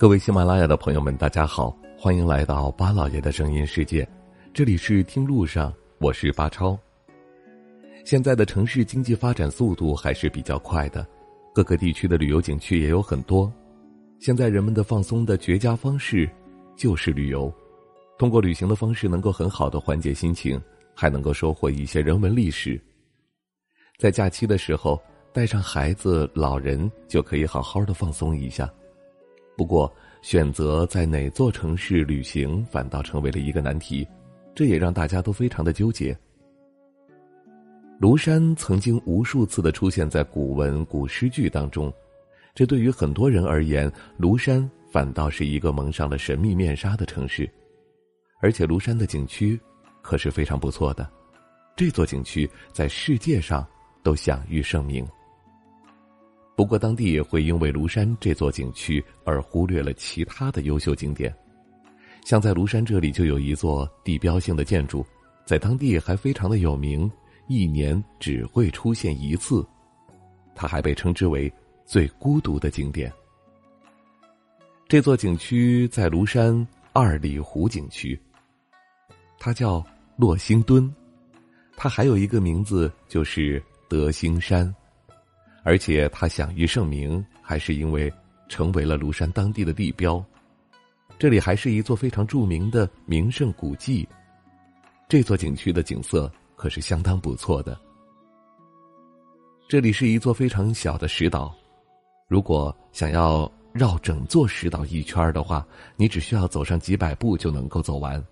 各位喜马拉雅的朋友们，大家好，欢迎来到巴老爷的声音世界，这里是听路上，我是巴超。现在的城市经济发展速度还是比较快的，各个地区的旅游景区也有很多。现在人们的放松的绝佳方式就是旅游，通过旅行的方式能够很好的缓解心情，还能够收获一些人文历史。在假期的时候，带上孩子、老人就可以好好的放松一下。不过，选择在哪座城市旅行反倒成为了一个难题，这也让大家都非常的纠结。庐山曾经无数次的出现在古文、古诗句当中，这对于很多人而言，庐山反倒是一个蒙上了神秘面纱的城市。而且，庐山的景区可是非常不错的，这座景区在世界上都享誉盛名。不过，当地也会因为庐山这座景区而忽略了其他的优秀景点，像在庐山这里就有一座地标性的建筑，在当地还非常的有名，一年只会出现一次，它还被称之为最孤独的景点。这座景区在庐山二里湖景区，它叫落星墩，它还有一个名字就是德兴山。而且它享誉盛名，还是因为成为了庐山当地的地标。这里还是一座非常著名的名胜古迹。这座景区的景色可是相当不错的。这里是一座非常小的石岛，如果想要绕整座石岛一圈的话，你只需要走上几百步就能够走完。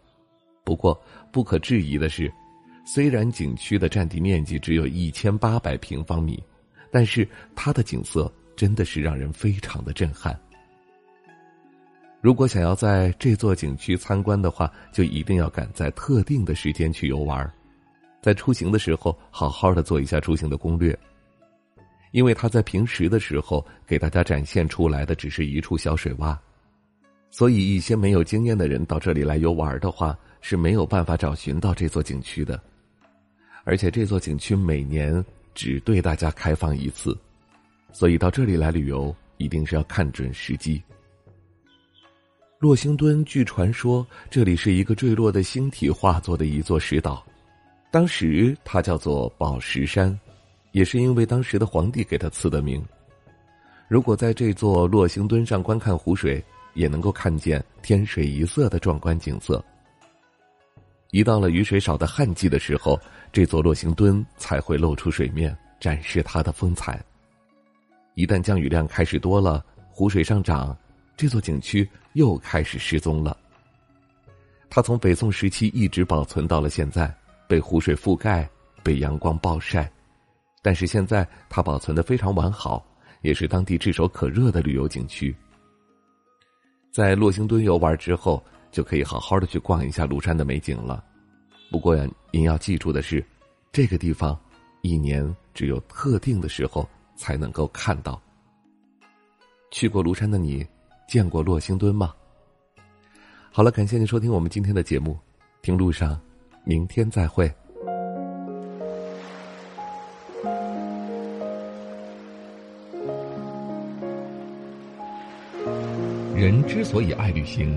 不过不可置疑的是，虽然景区的占地面积只有一千八百平方米。但是它的景色真的是让人非常的震撼。如果想要在这座景区参观的话，就一定要赶在特定的时间去游玩，在出行的时候好好的做一下出行的攻略。因为他在平时的时候给大家展现出来的只是一处小水洼，所以一些没有经验的人到这里来游玩的话是没有办法找寻到这座景区的。而且这座景区每年。只对大家开放一次，所以到这里来旅游一定是要看准时机。洛星墩据传说，这里是一个坠落的星体化作的一座石岛，当时它叫做宝石山，也是因为当时的皇帝给它赐的名。如果在这座洛星墩上观看湖水，也能够看见天水一色的壮观景色。一到了雨水少的旱季的时候，这座落星墩才会露出水面，展示它的风采。一旦降雨量开始多了，湖水上涨，这座景区又开始失踪了。它从北宋时期一直保存到了现在，被湖水覆盖，被阳光暴晒，但是现在它保存的非常完好，也是当地炙手可热的旅游景区。在洛星墩游玩之后。就可以好好的去逛一下庐山的美景了。不过呀，您要记住的是，这个地方一年只有特定的时候才能够看到。去过庐山的你，见过落星墩吗？好了，感谢您收听我们今天的节目，听路上，明天再会。人之所以爱旅行。